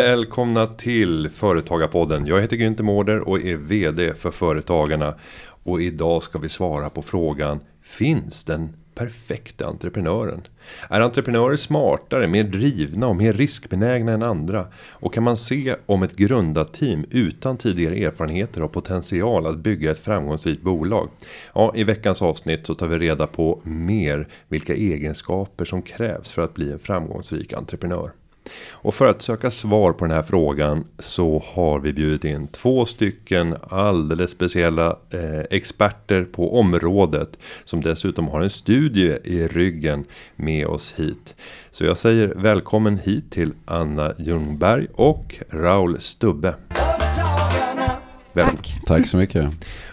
Välkomna till Företagarpodden. Jag heter Günther Mårder och är VD för Företagarna. Och idag ska vi svara på frågan Finns den perfekta entreprenören? Är entreprenörer smartare, mer drivna och mer riskbenägna än andra? Och kan man se om ett grundat team utan tidigare erfarenheter har potential att bygga ett framgångsrikt bolag? Ja, i veckans avsnitt så tar vi reda på mer vilka egenskaper som krävs för att bli en framgångsrik entreprenör. Och för att söka svar på den här frågan så har vi bjudit in två stycken alldeles speciella eh, experter på området. Som dessutom har en studie i ryggen med oss hit. Så jag säger välkommen hit till Anna Ljungberg och Raul Stubbe. Tack. Tack så mycket.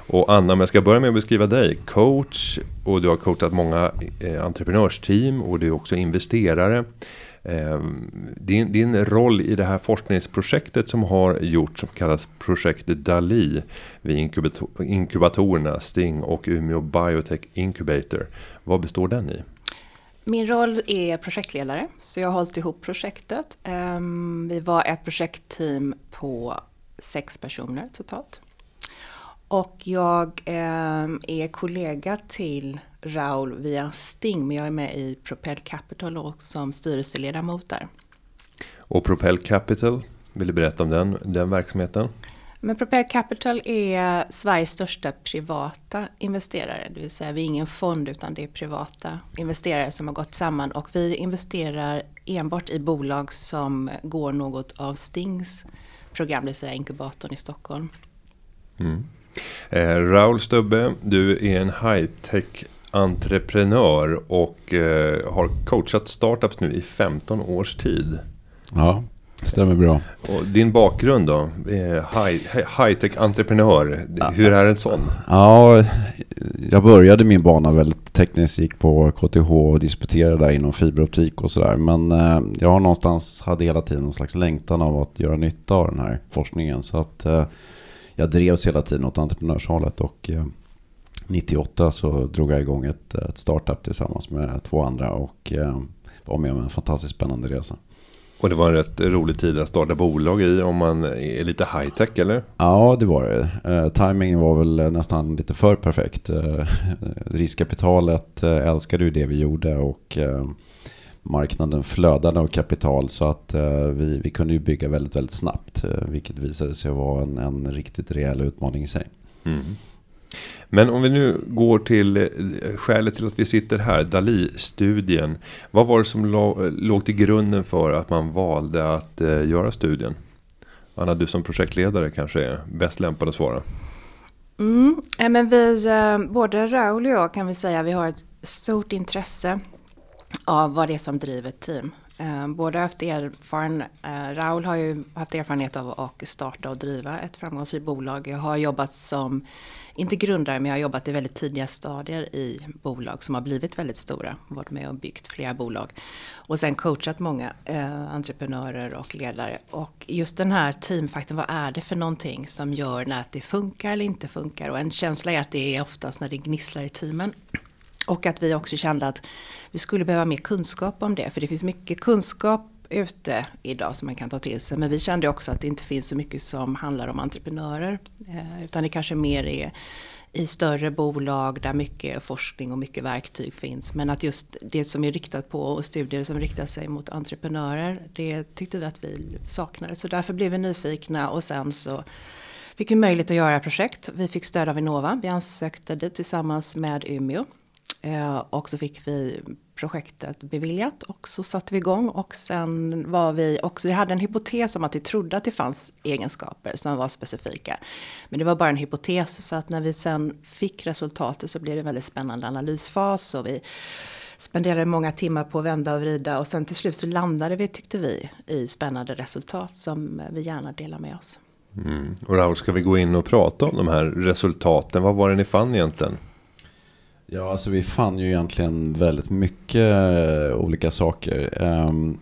Och Anna, om jag ska börja med att beskriva dig. Coach och du har coachat många eh, entreprenörsteam och du är också investerare. Ehm, din, din roll i det här forskningsprojektet som har gjorts som kallas Projekt DALI vid inkubator, inkubatorerna Sting och Umeå Biotech Incubator. Vad består den i? Min roll är projektledare, så jag har hållit ihop projektet. Ehm, vi var ett projektteam på sex personer totalt. Och jag ehm, är kollega till Raul via Sting, men jag är med i Propel Capital och som styrelseledamot där. Och Propel Capital, vill du berätta om den, den verksamheten? Men Propel Capital är Sveriges största privata investerare. Det vill säga vi är ingen fond utan det är privata investerare som har gått samman. Och vi investerar enbart i bolag som går något av Stings program, det vill säga inkubatorn i Stockholm. Mm. Eh, Raul Stubbe, du är en high-tech entreprenör och eh, har coachat startups nu i 15 års tid. Ja, stämmer bra. Och din bakgrund då? High-tech entreprenör, hur är en sån? Ja, jag började min bana väldigt tekniskt, gick på KTH och disputerade där inom fiberoptik och sådär. Men eh, jag har någonstans, hade hela tiden någon slags längtan av att göra nytta av den här forskningen. Så att eh, jag drevs hela tiden åt entreprenörshållet och 98 så drog jag igång ett, ett startup tillsammans med två andra och eh, var med om en fantastiskt spännande resa. Och det var en rätt rolig tid att starta bolag i om man är lite high tech eller? Ja det var det. Eh, timingen var väl nästan lite för perfekt. Eh, riskkapitalet eh, älskade ju det vi gjorde och eh, marknaden flödade av kapital så att eh, vi, vi kunde ju bygga väldigt, väldigt snabbt. Eh, vilket visade sig vara en, en riktigt rejäl utmaning i sig. Mm. Men om vi nu går till eh, skälet till att vi sitter här, Dali-studien. Vad var det som låg till grunden för att man valde att göra studien? Anna, du som projektledare kanske är bäst lämpad att svara. Mm, men vi, både Raul och jag kan vi säga, vi har ett stort intresse av vad det är som driver ett team. Eh, både haft erfaren, eh, Raul har ju haft erfarenhet av att starta och driva ett framgångsrikt bolag. Jag har jobbat som inte grundare, men jag har jobbat i väldigt tidiga stadier i bolag som har blivit väldigt stora. Varit med och byggt flera bolag. Och sen coachat många eh, entreprenörer och ledare. Och just den här teamfaktorn, vad är det för någonting som gör när det funkar eller inte funkar? Och en känsla är att det är oftast när det gnisslar i teamen. Och att vi också kände att vi skulle behöva mer kunskap om det. För det finns mycket kunskap ute idag som man kan ta till sig. Men vi kände också att det inte finns så mycket som handlar om entreprenörer. Eh, utan det kanske mer är i större bolag där mycket forskning och mycket verktyg finns. Men att just det som är riktat på och studier som riktar sig mot entreprenörer, det tyckte vi att vi saknade. Så därför blev vi nyfikna och sen så fick vi möjlighet att göra projekt. Vi fick stöd av Vinnova. Vi ansökte det tillsammans med Umeå. Eh, och så fick vi projektet beviljat och så satte vi igång och sen var vi också, vi hade en hypotes om att vi trodde att det fanns egenskaper som var specifika. Men det var bara en hypotes så att när vi sen fick resultatet så blev det en väldigt spännande analysfas och vi spenderade många timmar på att vända och vrida och sen till slut så landade vi, tyckte vi, i spännande resultat som vi gärna delar med oss. Mm. Och Raul, ska vi gå in och prata om de här resultaten? Vad var det ni fann egentligen? Ja, alltså vi fann ju egentligen väldigt mycket eh, olika saker. Ehm,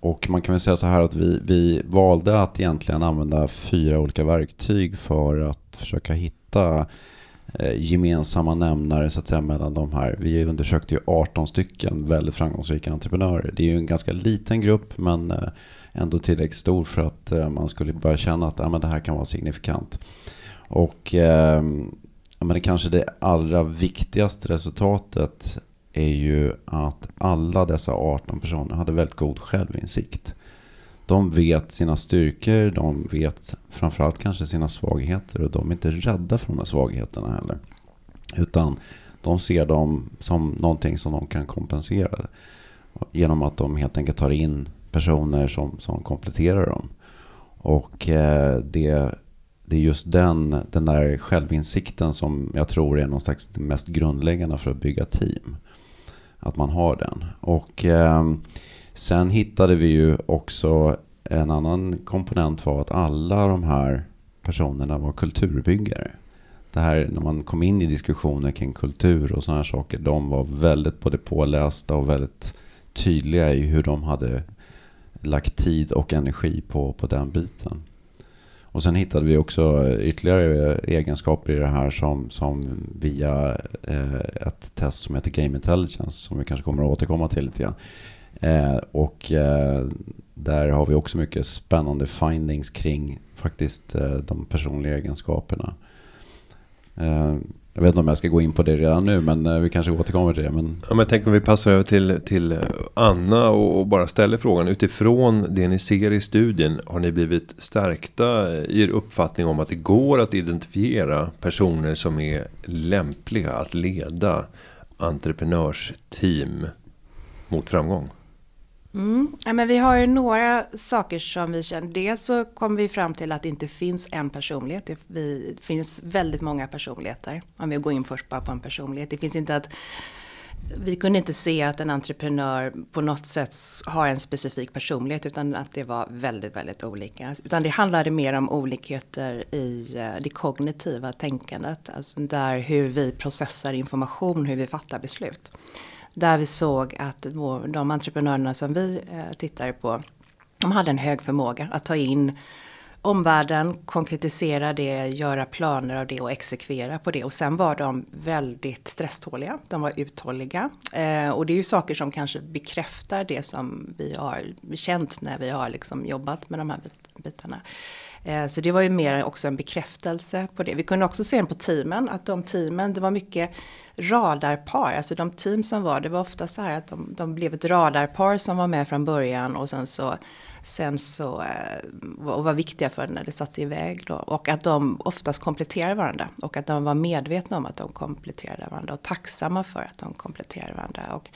och man kan väl säga så här att vi, vi valde att egentligen använda fyra olika verktyg för att försöka hitta eh, gemensamma nämnare så att säga mellan de här. Vi undersökte ju 18 stycken väldigt framgångsrika entreprenörer. Det är ju en ganska liten grupp men eh, ändå tillräckligt stor för att man skulle börja känna att ja, men det här kan vara signifikant. Och ehm, ja, men det kanske det allra viktigaste resultatet är ju att alla dessa 18 personer hade väldigt god självinsikt. De vet sina styrkor, de vet framförallt kanske sina svagheter och de är inte rädda för de här svagheterna heller. Utan de ser dem som någonting som de kan kompensera. Genom att de helt enkelt tar in personer som, som kompletterar dem. Och eh, det, det är just den, den där självinsikten som jag tror är någon slags mest grundläggande för att bygga team. Att man har den. Och eh, sen hittade vi ju också en annan komponent var att alla de här personerna var kulturbyggare. Det här när man kom in i diskussioner kring kultur och sådana här saker. De var väldigt både pålästa och väldigt tydliga i hur de hade lagt tid och energi på, på den biten. Och sen hittade vi också ytterligare egenskaper i det här som, som via eh, ett test som heter Game Intelligence som vi kanske kommer att återkomma till lite grann. Eh, och eh, där har vi också mycket spännande findings kring faktiskt eh, de personliga egenskaperna. Eh, jag vet inte om jag ska gå in på det redan nu, men eh, vi kanske återkommer till det. Men... Ja, men tänk om vi passar över till, till eh, Anna och, och bara ställer frågan. Utifrån det ni ser i studien, har ni blivit stärkta i er uppfattning om att det går att identifiera personer som är lämpliga att leda entreprenörsteam mot framgång? Mm. Ja, men vi har ju några saker som vi känner. Dels så kom vi fram till att det inte finns en personlighet. Det vi, finns väldigt många personligheter. Om vi går in först bara på en personlighet. Det finns inte att vi kunde inte se att en entreprenör på något sätt har en specifik personlighet utan att det var väldigt, väldigt olika. Utan det handlade mer om olikheter i eh, det kognitiva tänkandet. Alltså där hur vi processar information, hur vi fattar beslut. Där vi såg att de entreprenörerna som vi eh, tittade på, de hade en hög förmåga att ta in omvärlden, konkretisera det, göra planer av det och exekvera på det. Och sen var de väldigt stresståliga, de var uthålliga. Eh, och det är ju saker som kanske bekräftar det som vi har känt när vi har liksom jobbat med de här bitarna. Eh, så det var ju mer också en bekräftelse på det. Vi kunde också se på teamen, att de teamen, det var mycket radarpar. Alltså de team som var, det var ofta så här att de, de blev ett radarpar som var med från början och sen så, sen så eh, och var viktiga för när det satte iväg då. Och att de oftast kompletterade varandra. Och att de var medvetna om att de kompletterade varandra och tacksamma för att de kompletterade varandra. Och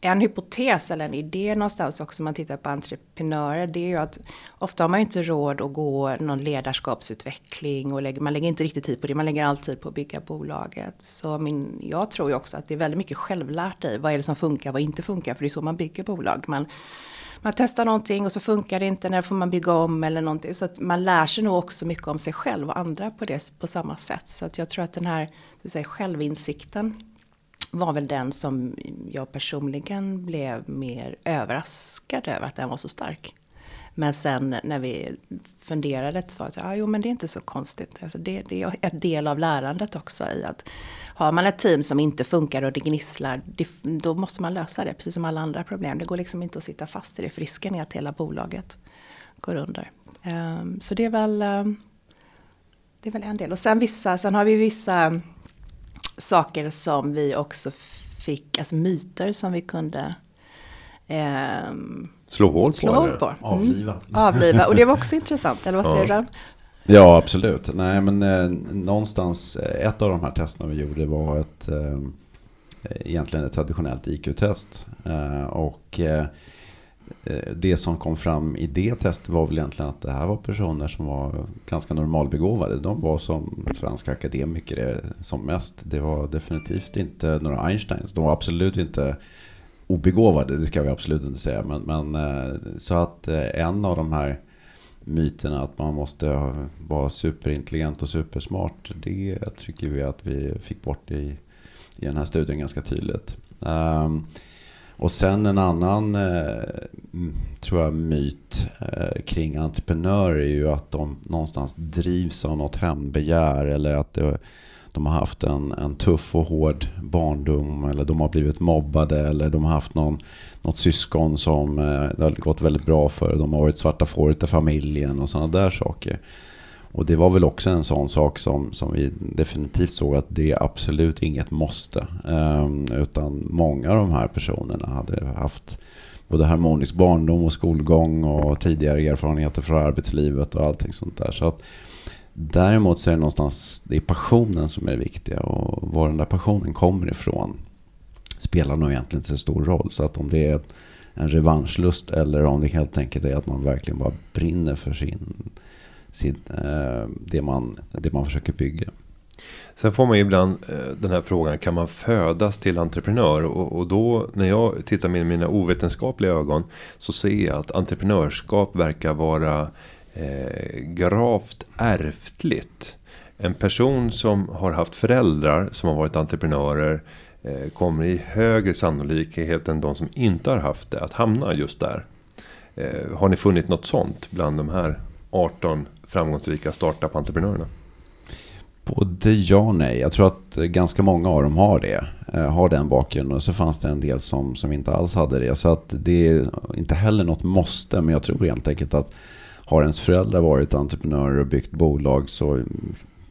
en hypotes eller en idé någonstans också om man tittar på entreprenörer det är ju att ofta har man ju inte råd att gå någon ledarskapsutveckling och lägger, man lägger inte riktigt tid på det, man lägger alltid på att bygga bolaget. Så min, jag tror ju också att det är väldigt mycket självlärt i vad är det som funkar, vad inte funkar, för det är så man bygger bolag. Man, man testar någonting och så funkar det inte, när får man bygga om eller någonting. Så att man lär sig nog också mycket om sig själv och andra på, det, på samma sätt. Så att jag tror att den här du säger, självinsikten var väl den som jag personligen blev mer överraskad över att den var så stark. Men sen när vi funderade så var det så, ja, ah, jo men det är inte så konstigt. Alltså det, det är en del av lärandet också i att har man ett team som inte funkar och det gnisslar, det, då måste man lösa det, precis som alla andra problem. Det går liksom inte att sitta fast i det, för risken är att hela bolaget går under. Um, så det är väl um, det är väl en del. Och sen vissa, sen har vi vissa saker som vi också fick, alltså myter som vi kunde eh, slå hål på. Slå hål på. Mm. Avliva. Avliva. Och det var också intressant, eller vad säger ja. du? Ja, absolut. Nej, men eh, någonstans, eh, ett av de här testerna vi gjorde var ett, eh, egentligen ett traditionellt IQ-test. Eh, och eh, eh, det som kom fram i det testet var väl egentligen att det här var personer som var ganska normalbegåvade. De var som svenska akademiker eh, som mest. Det var definitivt inte några Einsteins. De var absolut inte obegåvade, det ska vi absolut inte säga. Men, men så att en av de här myterna att man måste vara superintelligent och supersmart. Det tycker vi att vi fick bort i, i den här studien ganska tydligt. Um, och sen en annan, eh, tror jag, myt eh, kring entreprenörer är ju att de någonstans drivs av något hämndbegär eller att det, de har haft en, en tuff och hård barndom eller de har blivit mobbade eller de har haft någon, något syskon som eh, det har gått väldigt bra för. De har varit svarta fåret i familjen och sådana där saker. Och det var väl också en sån sak som, som vi definitivt såg att det är absolut inget måste. Ehm, utan många av de här personerna hade haft både harmonisk barndom och skolgång och tidigare erfarenheter från arbetslivet och allting sånt där. Så att, däremot så är det någonstans, det är passionen som är det viktiga och var den där passionen kommer ifrån spelar nog egentligen inte så stor roll. Så att om det är en revanschlust eller om det helt enkelt är att man verkligen bara brinner för sin, sin, eh, det, man, det man försöker bygga. Sen får man ju ibland eh, den här frågan, kan man födas till entreprenör? Och, och då när jag tittar med mina ovetenskapliga ögon så ser jag att entreprenörskap verkar vara eh, gravt ärftligt. En person som har haft föräldrar som har varit entreprenörer eh, Eh, kommer i högre sannolikhet än de som inte har haft det att hamna just där. Eh, har ni funnit något sånt bland de här 18 framgångsrika startup-entreprenörerna? Både ja och nej. Jag tror att eh, ganska många av dem har det. Har den bakgrunden. Och så fanns det en del som, som inte alls hade det. Så att det är inte heller något måste. Men jag tror helt enkelt att har ens föräldrar varit entreprenörer och byggt bolag så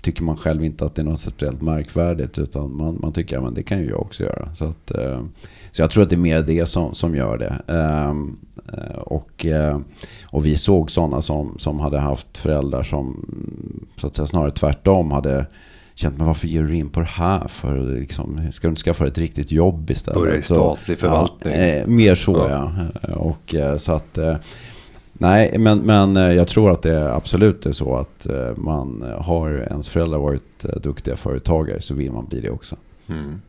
tycker man själv inte att det är något speciellt märkvärdigt. Utan man, man tycker att det kan ju jag också göra. Så, att, eh, så jag tror att det är mer det som, som gör det. Ehm, eh, och, eh, och vi såg sådana som, som hade haft föräldrar som så att säga, snarare tvärtom hade känt, men varför ger du in på det här? För, liksom, ska du inte skaffa ett riktigt jobb istället? Börja i statlig förvaltning. Ja, mer så ja. ja. Och, så att, Nej, men, men eh, jag tror att det absolut är så att eh, man eh, har ens föräldrar varit duktiga företagare så vill man bli det också. Mm.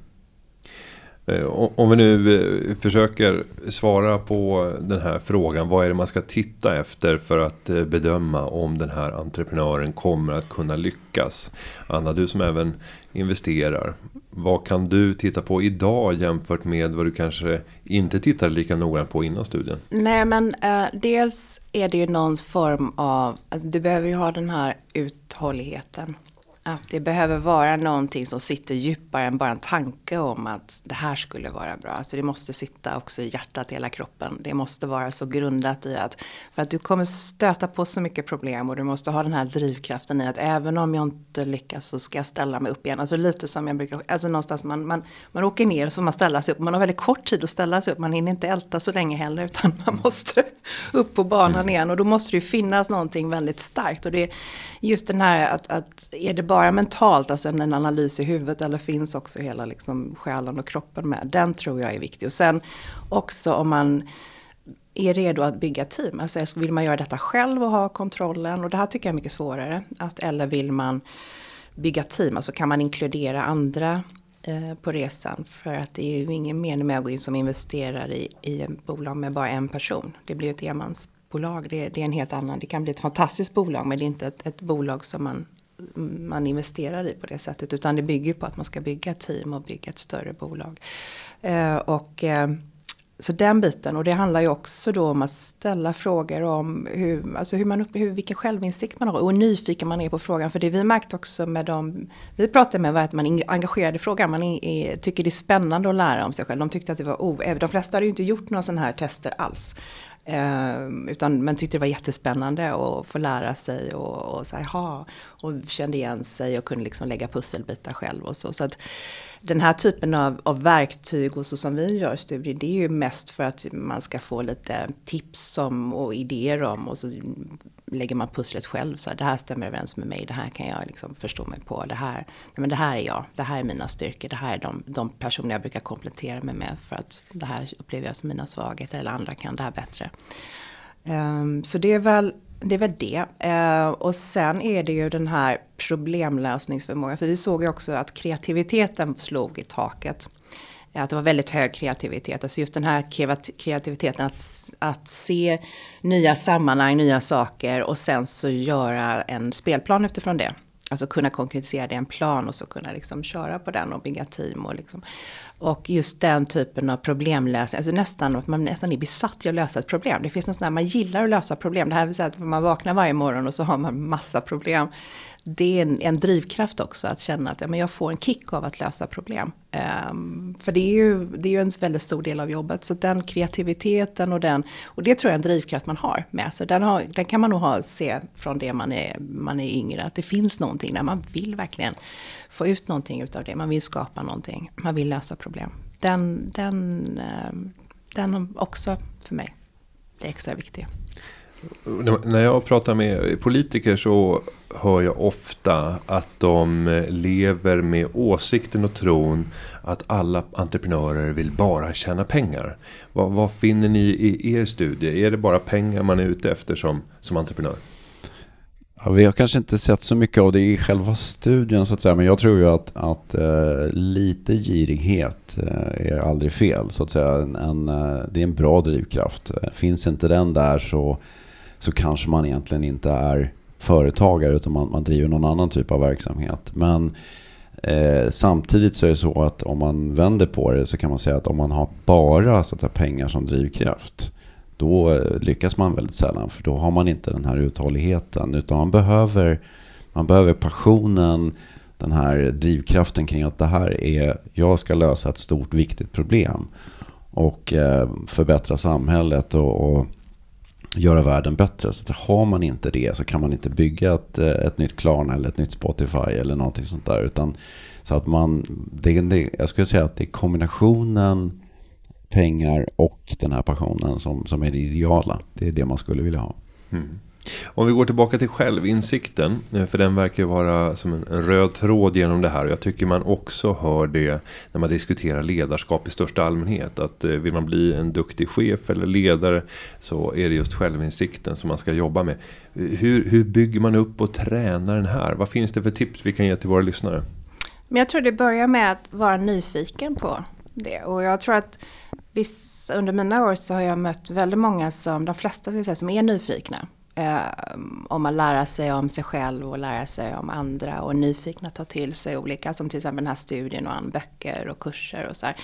Om vi nu försöker svara på den här frågan. Vad är det man ska titta efter för att bedöma om den här entreprenören kommer att kunna lyckas? Anna, du som även investerar. Vad kan du titta på idag jämfört med vad du kanske inte tittade lika noga på innan studien? Nej men eh, dels är det ju någon form av, alltså, du behöver ju ha den här uthålligheten. Att det behöver vara någonting som sitter djupare än bara en tanke om att det här skulle vara bra. Alltså det måste sitta också i hjärtat, hela kroppen. Det måste vara så grundat i att, för att du kommer stöta på så mycket problem och du måste ha den här drivkraften i att även om jag inte lyckas så ska jag ställa mig upp igen. Alltså lite som jag brukar, alltså någonstans man, man, man åker ner och så man ställa sig upp. Man har väldigt kort tid att ställa sig upp, man hinner inte älta så länge heller utan man måste upp på banan mm. igen. Och då måste det ju finnas någonting väldigt starkt. Och det är just den här att, att är det bara bara mentalt, alltså en analys i huvudet eller finns också hela liksom själen och kroppen med. Den tror jag är viktig. Och sen också om man är redo att bygga team. Alltså vill man göra detta själv och ha kontrollen? Och det här tycker jag är mycket svårare. Att, eller vill man bygga team? Alltså kan man inkludera andra eh, på resan? För att det är ju ingen mening med att gå in som investerare i, i ett bolag med bara en person. Det blir ju ett enmansbolag. Det, det är en helt annan. Det kan bli ett fantastiskt bolag men det är inte ett, ett bolag som man man investerar i på det sättet. Utan det bygger på att man ska bygga ett team och bygga ett större bolag. Eh, och, eh, så den biten. Och det handlar ju också då om att ställa frågor om hur, alltså hur man, hur, vilken självinsikt man har. Och hur nyfiken man är på frågan. För det vi märkt också med dem vi pratade med var att man är engagerad i frågan. Man är, tycker det är spännande att lära om sig själv. De tyckte att det var, oh, de flesta hade ju inte gjort några sådana här tester alls. Eh, utan, men tyckte det var jättespännande att få lära sig och, och, så här, och kände igen sig och kunde liksom lägga pusselbitar själv och så. så att, den här typen av, av verktyg och så som vi gör studier, det är ju mest för att man ska få lite tips om, och idéer om och så lägger man pusslet själv. Så här, det här stämmer överens med mig, det här kan jag liksom förstå mig på. Det här, men det här är jag, det här är mina styrkor, det här är de, de personer jag brukar komplettera mig med för att det här upplever jag som mina svagheter eller andra kan det här bättre. Um, så det är väl det är väl det. Eh, och sen är det ju den här problemlösningsförmågan. För vi såg ju också att kreativiteten slog i taket. Eh, att det var väldigt hög kreativitet. Alltså just den här kreativiteten att, att se nya sammanhang, nya saker och sen så göra en spelplan utifrån det. Alltså kunna konkretisera det i en plan och så kunna liksom köra på den och bygga team och liksom. Och just den typen av problemlösning, alltså nästan att man nästan är besatt i att lösa ett problem. Det finns nästan, man gillar att lösa problem. Det här vill säga att man vaknar varje morgon och så har man massa problem det är en, en, drivkraft också att känna att ja, men jag får en kick av att lösa problem. Um, för det är, ju, det är ju en väldigt stor del av jobbet. Så den kreativiteten och den, och det tror jag är en drivkraft man har med sig. Den, har, den kan man nog ha, se från det man är, man är yngre, att det finns någonting där man vill verkligen få ut någonting utav det. Man vill skapa någonting, man vill lösa problem. Den, den, um, den också för mig är extra viktig. När jag pratar med politiker så hör jag ofta att de eh, lever med åsikten och tron att alla entreprenörer vill bara tjäna pengar. Vad, vad, finner ni i er studie? Är det bara pengar man är ute efter som, som entreprenör? Ja, vi har kanske inte sett så mycket av det i själva studien så att säga. Men jag tror ju att, att uh, lite girighet uh, är aldrig fel. Så att säga. En, en, uh, det är en bra drivkraft. finns inte den där så så kanske man egentligen inte är företagare utan man, man driver någon annan typ av verksamhet. Men eh, samtidigt så är det så att om man vänder på det så kan man säga att om man har bara så att säga, pengar som drivkraft då eh, lyckas man väldigt sällan för då har man inte den här uthålligheten utan man behöver, man behöver passionen, den här drivkraften kring att det här är, jag ska lösa ett stort viktigt problem och eh, förbättra samhället och, och göra världen bättre. Så har man inte det så kan man inte bygga ett, eh, ett nytt Klarna eller ett nytt Spotify eller någonting sånt där. Utan, så att man, det, det, jag skulle säga att det är kombinationen pengar och den här passionen som, som är det ideala. Det är det man skulle vilja ha. Mm. Om vi går tillbaka till självinsikten. Eh, för den verkar ju vara som en röd tråd genom det här. Och jag tycker man också hör det när man diskuterar ledarskap i största allmänhet. Att eh, vill man bli en duktig chef eller ledare så är det just självinsikten som man ska jobba med. Eh, hur, hur bygger man upp och tränar den här? Vad finns det för tips vi kan ge till våra lyssnare? Men jag tror det börjar med att vara nyfiken på det. Och jag tror att under mina år så har jag mött väldigt många som, de flesta ska säga, som är nyfikna eh, om att lära sig om sig själv och lära sig om andra och nyfikna ta till sig olika, som till exempel den här studien och an böcker och kurser och så här.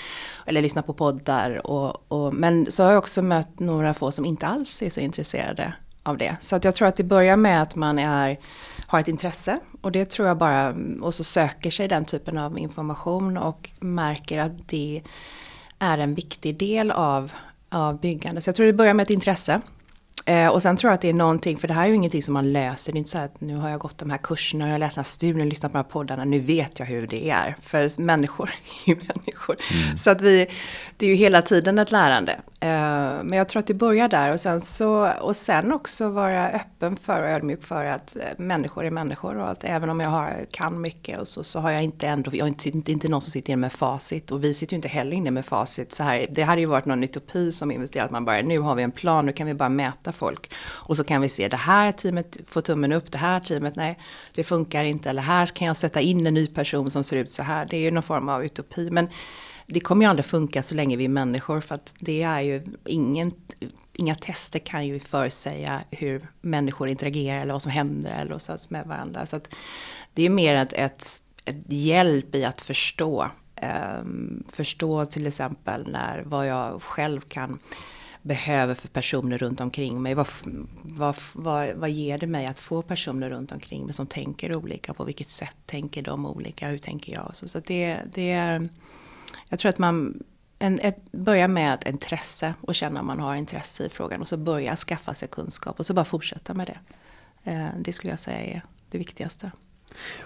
Eller lyssna på poddar och, och, men så har jag också mött några få som inte alls är så intresserade av det. Så att jag tror att det börjar med att man är, har ett intresse och det tror jag bara, och så söker sig den typen av information och märker att det är en viktig del av, av byggande. Så jag tror det börjar med ett intresse. Eh, och sen tror jag att det är någonting, för det här är ju ingenting som man löser. Det är inte så att nu har jag gått de här kurserna, jag har läst den här studien, lyssnat på de här poddarna, nu vet jag hur det är. För människor är ju människor. Mm. Så att vi, det är ju hela tiden ett lärande. Eh, men jag tror att det börjar där. Och sen, så, och sen också vara öppen för och ödmjuk för att eh, människor är människor och att även om jag har, kan mycket och så, så har jag inte ändå, jag är inte, inte någon som sitter inne med facit. Och vi sitter ju inte heller inne med facit. Så här, det hade ju varit någon utopi som investerat, man bara nu har vi en plan, nu kan vi bara mäta folk. Och så kan vi se det här teamet får tummen upp, det här teamet nej, det funkar inte. Eller här kan jag sätta in en ny person som ser ut så här. Det är ju någon form av utopi. Men det kommer ju aldrig funka så länge vi är människor för att det är ju ingen, inga tester kan ju förutsäga hur människor interagerar eller vad som händer eller så med varandra. Så att det är mer ett, ett, ett hjälp i att förstå. Um, förstå till exempel när vad jag själv kan behöver för personer runt omkring mig. Vad, vad, vad, vad ger det mig att få personer runt omkring mig som tänker olika? På vilket sätt tänker de olika? Hur tänker jag? Så, så det, det är jag tror att man en, ett, börja med ett intresse och känna att man har intresse i frågan och så börja skaffa sig kunskap och så bara fortsätta med det. Eh, det skulle jag säga är det viktigaste.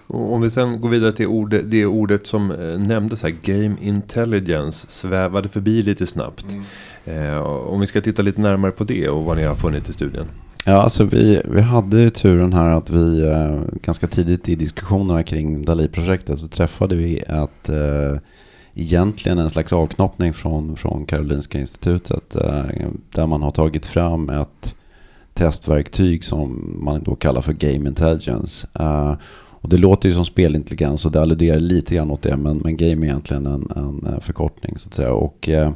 Och om vi sen går vidare till ord, det ordet som eh, nämndes här, Game Intelligence, svävade förbi lite snabbt. Mm. Eh, om vi ska titta lite närmare på det och vad ni har funnit i studien. Ja, alltså vi, vi hade ju turen här att vi eh, ganska tidigt i diskussionerna kring Dali-projektet så träffade vi ett eh, egentligen en slags avknoppning från, från Karolinska institutet eh, där man har tagit fram ett testverktyg som man då kallar för Game Intelligence. Eh, och det låter ju som spelintelligens och det alluderar lite grann åt det men, men game är egentligen en, en eh, förkortning så att säga. Och, eh,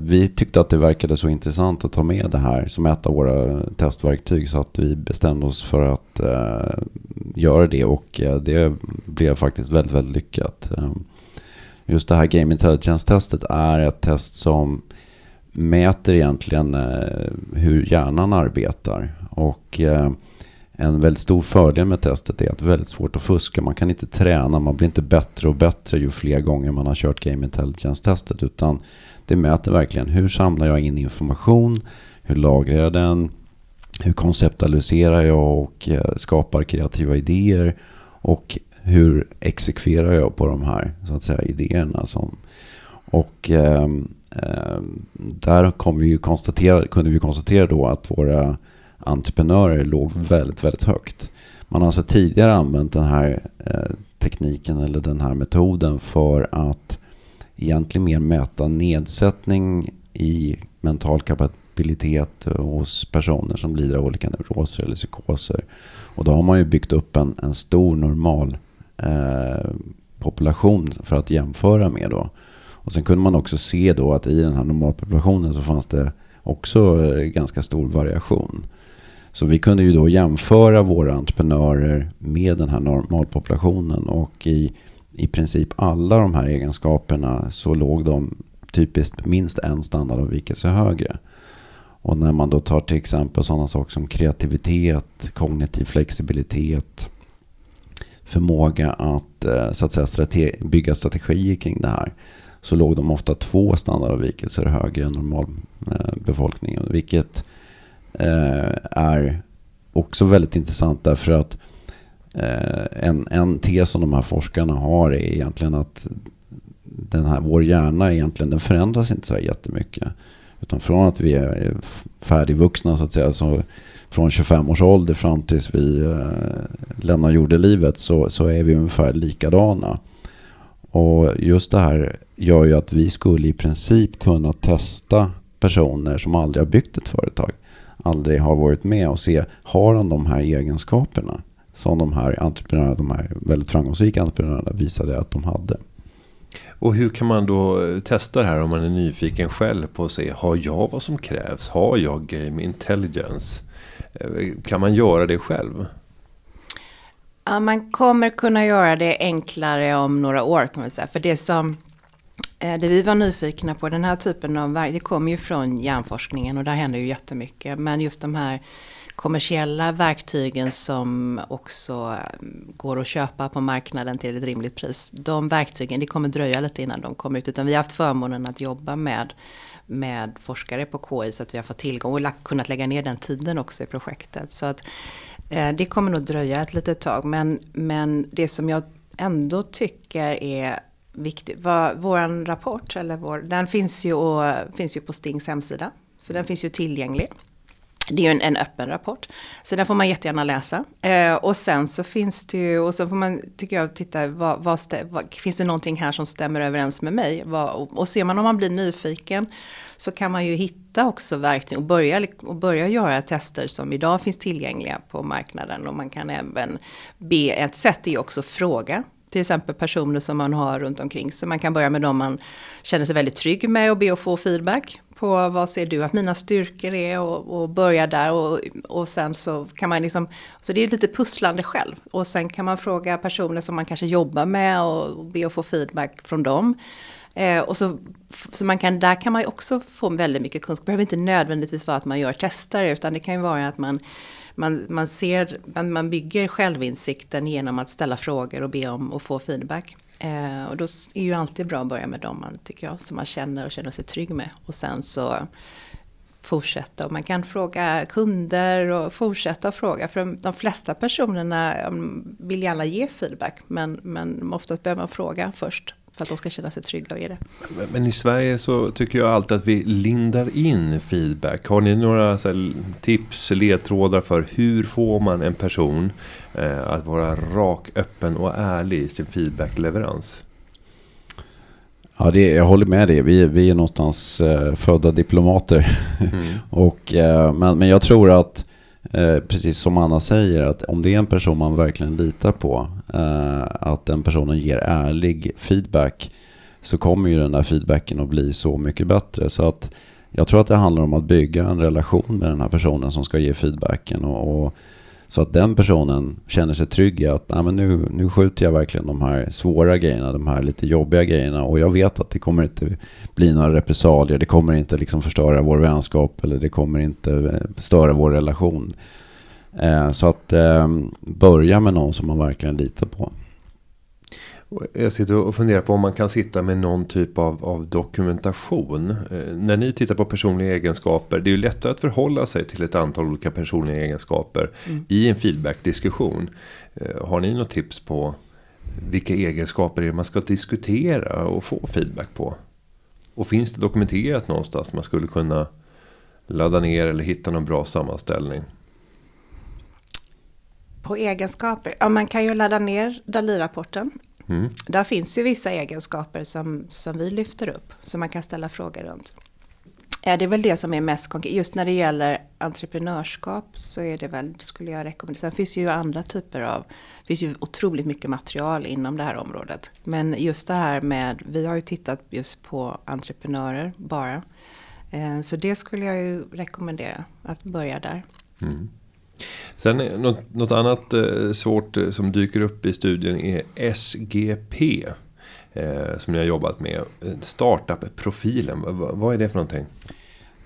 vi tyckte att det verkade så intressant att ta med det här som ett av våra testverktyg så att vi bestämde oss för att eh, göra det och det blev faktiskt väldigt, väldigt lyckat. Just det här Game Intelligence-testet är ett test som mäter egentligen eh, hur hjärnan arbetar. Och eh, en väldigt stor fördel med testet är att det är väldigt svårt att fuska. Man kan inte träna, man blir inte bättre och bättre ju fler gånger man har kört Game Intelligence-testet. Utan det mäter verkligen hur samlar jag in information, hur lagrar jag den, hur konceptualiserar jag och eh, skapar kreativa idéer och hur exekverar jag på de här så att säga, idéerna. Som, och eh, där kom vi konstatera, kunde vi konstatera då att våra entreprenörer låg väldigt, väldigt högt. Man har alltså tidigare använt den här eh, tekniken eller den här metoden för att egentligen mer mäta nedsättning i mental kapabilitet hos personer som lider av olika neuroser eller psykoser. Och då har man ju byggt upp en, en stor normal eh, population för att jämföra med då. Och sen kunde man också se då att i den här normalpopulationen så fanns det också eh, ganska stor variation. Så vi kunde ju då jämföra våra entreprenörer med den här normalpopulationen och i, i princip alla de här egenskaperna så låg de typiskt minst en standardavvikelse högre. Och när man då tar till exempel sådana saker som kreativitet, kognitiv flexibilitet, förmåga att, eh, så att säga, strate bygga strategier kring det här så låg de ofta två standardavvikelser högre än normalbefolkningen. Eh, Vilket eh, är också väldigt intressant därför att en, en tes som de här forskarna har är egentligen att den här, vår hjärna egentligen den förändras inte så här jättemycket. Utan från att vi är färdigvuxna så att säga, så från 25 års ålder fram tills vi eh, lämnar jordelivet så, så är vi ungefär likadana. Och just det här gör ju att vi skulle i princip kunna testa personer som aldrig har byggt ett företag. Aldrig har varit med och se, har han de här egenskaperna? Som de här entreprenörerna, de här väldigt framgångsrika entreprenörerna visade att de hade. Och hur kan man då eh, testa det här om man är nyfiken själv på att se, har jag vad som krävs? Har jag game intelligence? Eh, kan man göra det själv? Ja, man kommer kunna göra det enklare om några år kan man säga. För det som eh, det vi var nyfikna på, den här typen av verk, det kommer ju från hjärnforskningen och där händer ju jättemycket. Men just de här kommersiella verktygen som också eh, går att köpa på marknaden till ett rimligt pris. De verktygen, det kommer dröja lite innan de kommer ut. Utan vi har haft förmånen att jobba med, med forskare på KI så att vi har fått tillgång och kunnat lägga ner den tiden också i projektet. Så att Eh, det kommer nog dröja ett litet tag, men, men det som jag ändå tycker är viktigt, var, våran rapport, eller vår, den finns ju, och, finns ju på Stings hemsida, så den finns ju tillgänglig. Det är ju en, en, öppen rapport. Så den får man jättegärna läsa. Eh, och sen så finns det ju, och så får man, tycker jag, titta, vad, vad, vad, finns det någonting här som stämmer överens med mig? Vad, och, och ser man om man blir nyfiken så kan man ju hitta också verktyg och börja, och börja göra tester som idag finns tillgängliga på marknaden. Och man kan även be, ett sätt är ju också fråga till exempel personer som man har runt omkring. Så man kan börja med dem man känner sig väldigt trygg med och be att få feedback på vad ser du att mina styrkor är och, och börja där och, och sen så kan man liksom, så det är lite pusslande själv och sen kan man fråga personer som man kanske jobbar med och, be att få feedback från dem. Eh, och så, så man kan, där kan man ju också få väldigt mycket kunskap. Det behöver inte nödvändigtvis vara att man gör tester, utan det kan ju vara att man, man, man, ser, man, man bygger självinsikten genom att ställa frågor och be om att få feedback. Eh, och då är ju alltid bra att börja med dem man, tycker jag, som man känner och känner sig trygg med. Och sen så fortsätta. Och man kan fråga kunder och fortsätta fråga. För de flesta personerna vill gärna ge feedback. Men, men oftast behöver man fråga först. För att de ska känna sig trygga ge det. Men, men i Sverige så tycker jag alltid att vi lindar in feedback. Har ni några här, tips, ledtrådar för hur får man en person eh, att vara rak, öppen och ärlig i sin feedbackleverans? Ja, det, jag håller med dig. Vi, vi är någonstans eh, födda diplomater. Mm. och, eh, men, men jag tror att Eh, precis som Anna säger, att om det är en person man verkligen litar på, eh, att den personen ger ärlig feedback, så kommer ju den där feedbacken att bli så mycket bättre. Så att jag tror att det handlar om att bygga en relation med den här personen som ska ge feedbacken. Och, och så att den personen känner sig trygg i att Nej, men nu, nu skjuter jag verkligen de här svåra grejerna, de här lite jobbiga grejerna. Och jag vet att det kommer inte bli några repressalier, det kommer inte liksom förstöra vår vänskap eller det kommer inte eh, störa vår relation. Eh, så att eh, börja med någon som man verkligen litar på. Jag sitter och funderar på om man kan sitta med någon typ av, av dokumentation. Eh, när ni tittar på personliga egenskaper. Det är ju lättare att förhålla sig till ett antal olika personliga egenskaper. Mm. I en feedbackdiskussion. Eh, har ni något tips på vilka egenskaper det är man ska diskutera och få feedback på? Och finns det dokumenterat någonstans man skulle kunna ladda ner eller hitta någon bra sammanställning? På egenskaper? Ja, man kan ju ladda ner Dali-rapporten. Mm. Där finns ju vissa egenskaper som, som vi lyfter upp, som man kan ställa frågor runt. Ja, det är väl det som är mest konkret. Just när det gäller entreprenörskap så är det väl, skulle jag rekommendera. Sen finns ju andra typer av, det finns ju otroligt mycket material inom det här området. Men just det här med, vi har ju tittat just på entreprenörer bara. Eh, så det skulle jag ju rekommendera, att börja där. Mm. Sen något, något annat eh, svårt eh, som dyker upp i studien är SGP. Eh, som ni har jobbat med. Eh, startup-profilen, vad är det för någonting?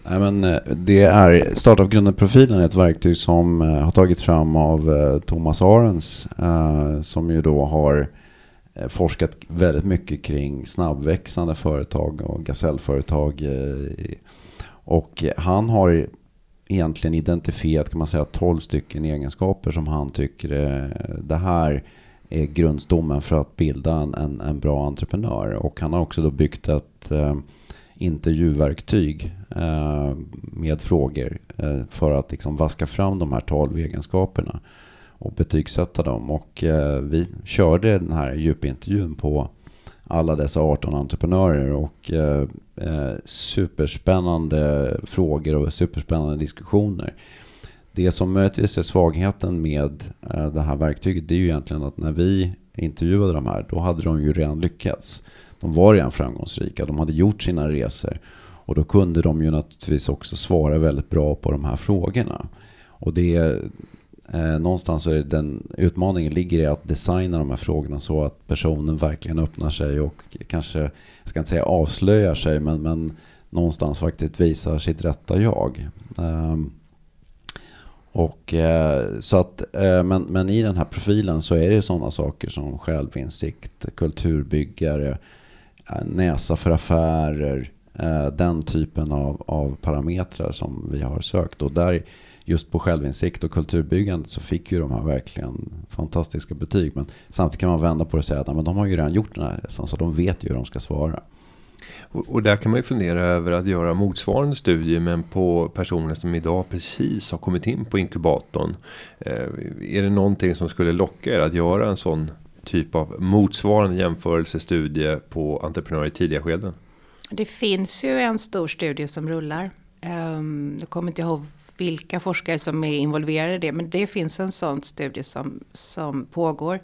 Nej, men det är Startup-grundarprofilen är ett verktyg som har tagits fram av Thomas Arens. som ju då har forskat väldigt mycket kring snabbväxande företag och gasellföretag. Och han har egentligen identifierat kan man säga 12 stycken egenskaper som han tycker eh, det här är grundstommen för att bilda en, en, en, bra entreprenör. Och han har också då byggt ett eh, intervjuverktyg eh, med frågor eh, för att liksom vaska fram de här 12 egenskaperna och betygsätta dem. Och eh, vi körde den här djupintervjun på alla dessa 18 entreprenörer och eh, eh, superspännande frågor och superspännande diskussioner. Det som möjligtvis är svagheten med eh, det här verktyget det är ju egentligen att när vi intervjuade de här då hade de ju redan lyckats. De var redan framgångsrika, de hade gjort sina resor och då kunde de ju naturligtvis också svara väldigt bra på de här frågorna. Och det Eh, någonstans så är den utmaningen ligger i att designa de här frågorna så att personen verkligen öppnar sig och kanske, jag ska inte säga avslöjar sig, men, men någonstans faktiskt visar sitt rätta jag. Eh, och, eh, så att, eh, men, men i den här profilen så är det sådana saker som självinsikt, kulturbyggare, eh, näsa för affärer, eh, den typen av, av parametrar som vi har sökt. Och där just på självinsikt och kulturbyggande så fick ju de här verkligen fantastiska betyg. Men samtidigt kan man vända på det och säga att men de har ju redan gjort den här resan så de vet ju hur de ska svara. Och, där kan man ju fundera över att göra motsvarande studier men på personer som idag precis har kommit in på inkubatorn. Eh, är det någonting som skulle locka er att göra en sån typ av motsvarande jämförelsestudie på entreprenörer i tidiga skeden? Det finns ju en stor studie som rullar. Um, jag kommer inte ihåg vilka forskare som är involverade i det. Men det finns en sån studie som, som pågår.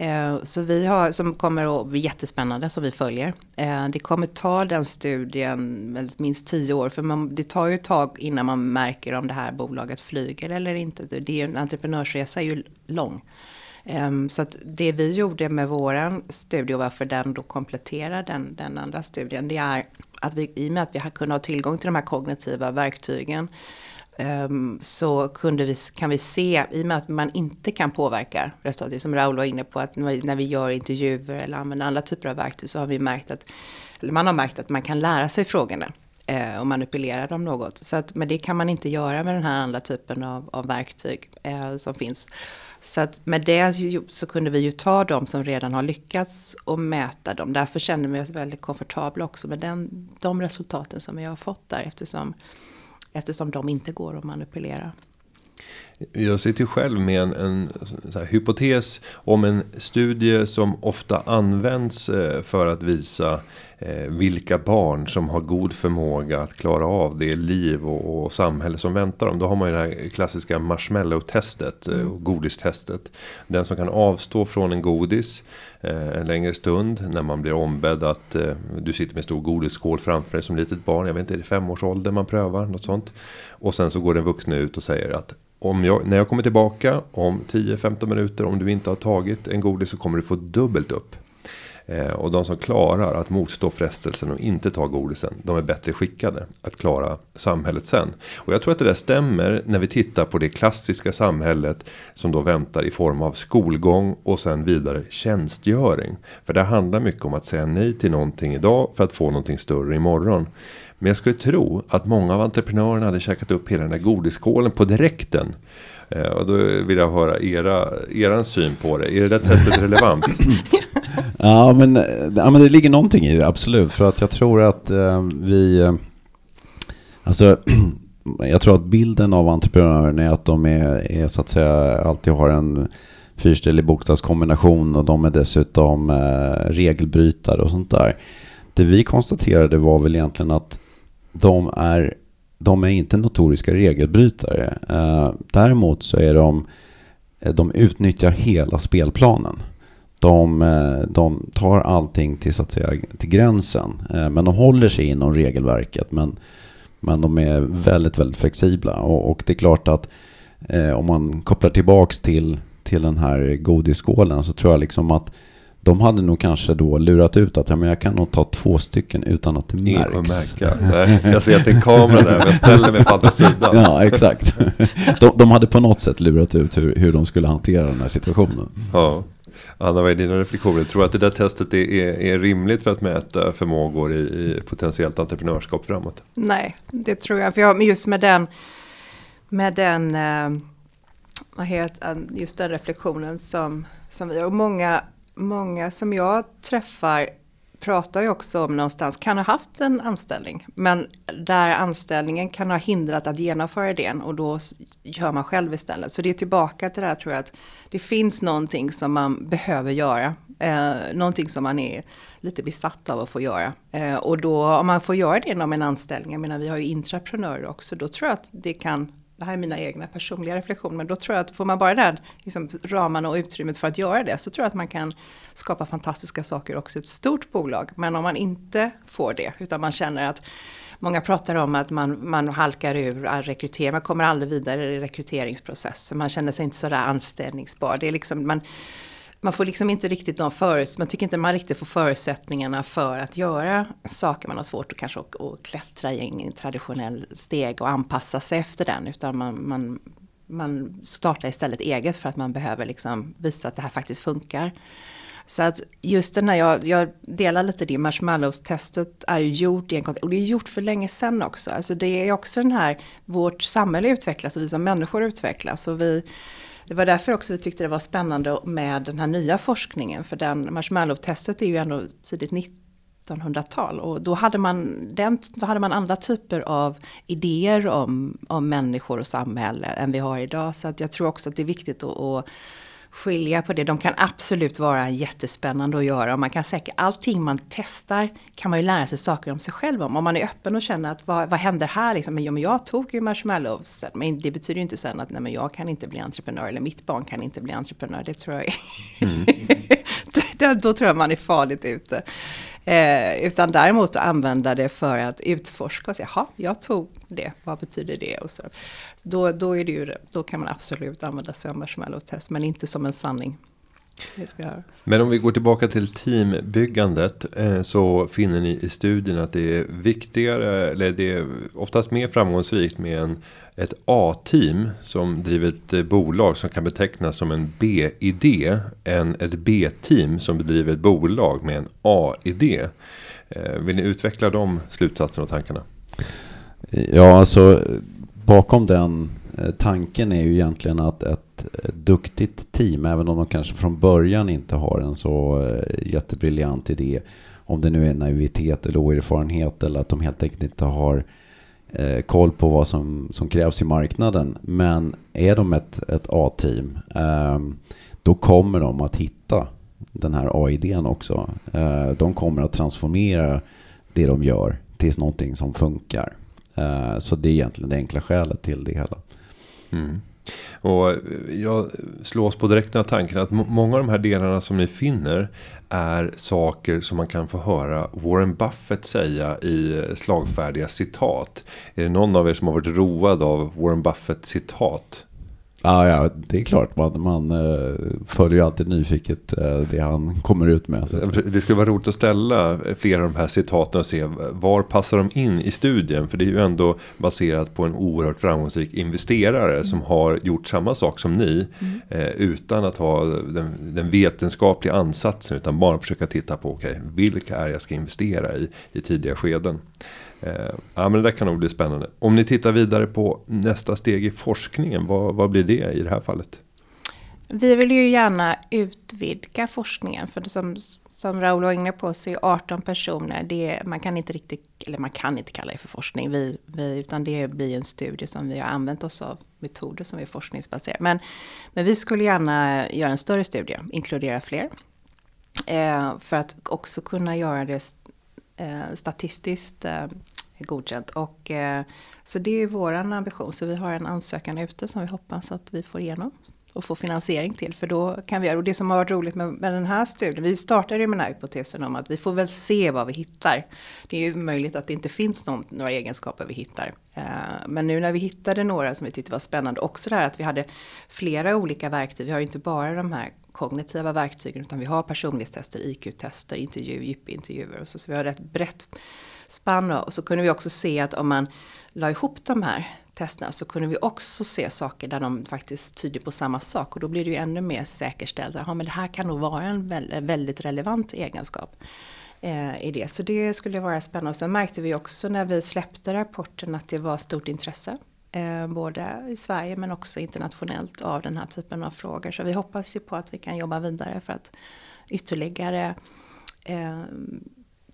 Eh, så vi har, som kommer att bli jättespännande, som vi följer. Eh, det kommer ta den studien minst tio år, för man, det tar ju ett tag innan man märker om det här bolaget flyger eller inte. Det är, en entreprenörsresa är ju lång. Ehm, så att det vi gjorde med våran studie och varför den då kompletterar den, den andra studien, det är att vi i och med att vi har kunnat ha tillgång till de här kognitiva verktygen Ehm, så kunde vi, kan vi se, i och med att man inte kan påverka resultatet, som Raoul var inne på, att när vi gör intervjuer eller använder andra typer av verktyg så har vi märkt att, eller man har märkt att man kan lära sig frågorna eh, och manipulera dem något. Så att, men det kan man inte göra med den här andra typen av, av verktyg eh, som finns. Så att med det så kunde vi ju ta de som redan har lyckats och mäta dem. Därför kände vi oss väldigt komfortabla också med den, de resultaten som vi har fått där eftersom Eftersom de inte går att manipulera. Jag sitter själv med en, en hypotes om en studie som ofta används eh, för att visa eh, vilka barn som har god förmåga att klara av det liv och, och samhälle som väntar dem. Då har man ju det här klassiska marshmallow-testet, eh, mm. godistestet. Den som kan avstå från en godis en längre stund när man blir ombedd att du sitter med en stor godisskål framför dig som litet barn. Jag vet inte, är det femårsåldern man prövar? Något sånt. Och sen så går den vuxna ut och säger att om jag, när jag kommer tillbaka om 10-15 minuter. Om du inte har tagit en godis så kommer du få dubbelt upp. Eh, och de som klarar att motstå frestelsen och inte ta godisen. De är bättre skickade att klara samhället sen. Och jag tror att det där stämmer när vi tittar på det klassiska samhället. Som då väntar i form av skolgång och sen vidare tjänstgöring. För det handlar mycket om att säga nej till någonting idag för att få någonting större imorgon. Men jag skulle tro att många av entreprenörerna hade käkat upp hela den där godisskålen på direkten. Eh, och då vill jag höra era, eran syn på det. Är det där testet relevant? ja, men, ja, men det ligger någonting i det, absolut. För att jag tror att eh, vi... Eh, alltså, jag tror att bilden av entreprenören är att de är, är så att säga alltid har en fyrställig bokstavskombination och de är dessutom eh, regelbrytare och sånt där. Det vi konstaterade var väl egentligen att de är, de är inte notoriska regelbrytare. Eh, däremot så är de, eh, de utnyttjar hela spelplanen. De, eh, de tar allting till, så att säga, till gränsen. Eh, men de håller sig inom regelverket. Men, men de är väldigt, väldigt flexibla. Och, och det är klart att eh, om man kopplar tillbaks till, till den här godisskålen så tror jag liksom att de hade nog kanske då lurat ut att ja, men jag kan nog ta två stycken utan att det märks. Nej, jag ser att det är en kamera där, men jag ställer mig på andra sidan. Ja, exakt. De, de hade på något sätt lurat ut hur, hur de skulle hantera den här situationen. Ja. Anna, vad är dina reflektioner? Tror du att det där testet är, är, är rimligt för att mäta förmågor i, i, potentiellt entreprenörskap framåt? Nej, det tror jag. För jag, just med den, med den, eh, vad heter, just den reflektionen som, som vi och många många som jag träffar pratar ju också om någonstans, kan ha haft en anställning, men där anställningen kan ha hindrat att genomföra idén och då gör man själv istället. Så det är tillbaka till det här tror jag att det finns någonting som man behöver göra, eh, någonting som man är lite besatt av att få göra. Eh, och då om man får göra det inom en anställning, jag menar vi har ju intraprenörer också, då tror jag att det kan det här är mina egna personliga reflektioner, men då tror jag att får man bara den liksom, ramarna och utrymmet för att göra det, så tror jag att man kan skapa fantastiska saker också i ett stort bolag. Men om man inte får det, utan man känner att Många pratar om att man, man halkar ur rekrytering, man kommer aldrig vidare i rekryteringsprocessen, man känner sig inte sådär anställningsbar. Det är liksom, man, man får liksom inte riktigt de förut, man tycker inte man riktigt får förutsättningarna för att göra saker. Man har svårt att kanske och, och klättra i en traditionell steg och anpassa sig efter den. Utan man, man, man startar istället eget för att man behöver liksom visa att det här faktiskt funkar. Så att just den här, jag, jag delar lite det, marshmallows-testet är ju gjort i en kontext, och det är gjort för länge sedan också. Alltså det är också den här, vårt samhälle utvecklas och vi som människor utvecklas. Och vi, det var därför också vi tyckte det var spännande med den här nya forskningen. För den marshmallow-testet är ju ändå tidigt 1900-tal. Och då hade, man, den, då hade man andra typer av idéer om, om människor och samhälle än vi har idag. Så att jag tror också att det är viktigt att, att skilja på det. De kan absolut vara jättespännande att göra. Och man kan säkert, allting man testar kan man ju lära sig saker om sig själv om. Om man är öppen och känner att vad, vad händer här? Liksom, men, ja, men jag tog ju marshmallows. Men det betyder ju inte sen att nej, men jag kan inte bli entreprenör. Eller mitt barn kan inte bli entreprenör. Det tror jag är... Mm. då tror jag man är farligt ute. Eh, utan däremot att använda det för att utforska och säga, jaha, jag tog det, vad betyder det? Och så. Då, då, är det ju, då kan man absolut använda sig av marshmallow-test, men inte som en sanning. Men om vi går tillbaka till teambyggandet eh, så finner ni i studien att det är viktigare, eller det är oftast mer framgångsrikt med en, ett A-team som driver ett eh, bolag som kan betecknas som en B-idé än ett B-team som bedriver ett bolag med en A-idé. Eh, vill ni utveckla de slutsatserna och tankarna? Ja, alltså bakom den eh, tanken är ju egentligen att ett duktigt team, även om de kanske från början inte har en så jättebriljant idé. Om det nu är naivitet eller oerfarenhet eller att de helt enkelt inte har eh, koll på vad som, som krävs i marknaden. Men är de ett, ett A-team, eh, då kommer de att hitta den här A-idén också. Eh, de kommer att transformera det de gör till någonting som funkar. Eh, så det är egentligen det enkla skälet till det hela. Mm. Och jag slås på direkten av tanken att många av de här delarna som ni finner är saker som man kan få höra Warren Buffett säga i slagfärdiga citat. Är det någon av er som har varit road av Warren Buffett citat? Ja, ja, det är klart. Man, man uh, följer ju alltid nyfiket uh, det han kommer ut med. Det skulle vara roligt att ställa flera av de här citaten och se var passar de in i studien. För det är ju ändå baserat på en oerhört framgångsrik investerare mm. som har gjort samma sak som ni. Mm. Uh, utan att ha den, den, vetenskapliga ansatsen utan bara försöka titta på okay, vilka är jag ska investera i i tidiga skeden. Eh, ja men det där kan nog bli spännande. Om ni tittar vidare på nästa steg i forskningen, vad, vad blir det i det här fallet? Vi vill ju gärna utvidga forskningen. För som, som Raoul var inne på så är 18 personer, det, man kan inte riktigt, eller man kan inte kalla det för forskning. Vi, vi, utan det blir en studie som vi har använt oss av, metoder som är forskningsbaserade. Men, men vi skulle gärna göra en större studie, inkludera fler. Eh, för att också kunna göra det eh, statistiskt eh, godkänt. Och, eh, så det är vår ambition. Så vi har en ansökan ute som vi hoppas att vi får igenom och få finansiering till. För då kan vi göra, och det som har varit roligt med, med den här studien, vi startade ju med den här hypotesen om att vi får väl se vad vi hittar. Det är ju möjligt att det inte finns någon, några egenskaper vi hittar. Eh, men nu när vi hittade några som vi tyckte var spännande, också det här att vi hade flera olika verktyg. Vi har ju inte bara de här kognitiva verktygen utan vi har personlighetstester, IQ-tester, intervju, djupintervjuer. Och så, så vi har rätt brett spann. Och så kunde vi också se att om man la ihop de här testerna så kunde vi också se saker där de faktiskt tyder på samma sak. Och då blir det ju ännu mer säkerställt. Ja, men det här kan nog vara en väldigt relevant egenskap eh, i det. Så det skulle vara spännande. Sen märkte vi också när vi släppte rapporten att det var stort intresse. Eh, både i Sverige men också internationellt av den här typen av frågor. Så vi hoppas ju på att vi kan jobba vidare för att ytterligare eh,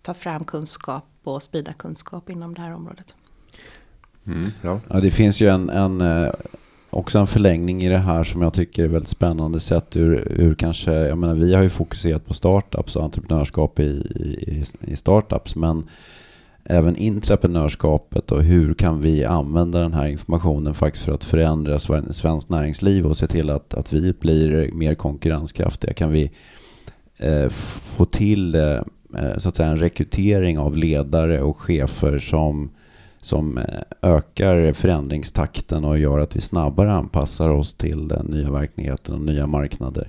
ta fram kunskap och sprida kunskap inom det här området. Mm, ja. ja. det finns ju en, en, eh, också en förlängning i det här som jag tycker är väldigt spännande sett ur, ur kanske, jag menar vi har ju fokuserat på startups och entreprenörskap i, i, i startups men även intraprenörskapet och hur kan vi använda den här informationen faktiskt för att förändra svenskt näringsliv och se till att, att vi blir mer konkurrenskraftiga? Kan vi eh, få till eh, eh, så att säga en rekrytering av ledare och chefer som, som eh, ökar förändringstakten och gör att vi snabbare anpassar oss till den nya verkligheten och nya marknader.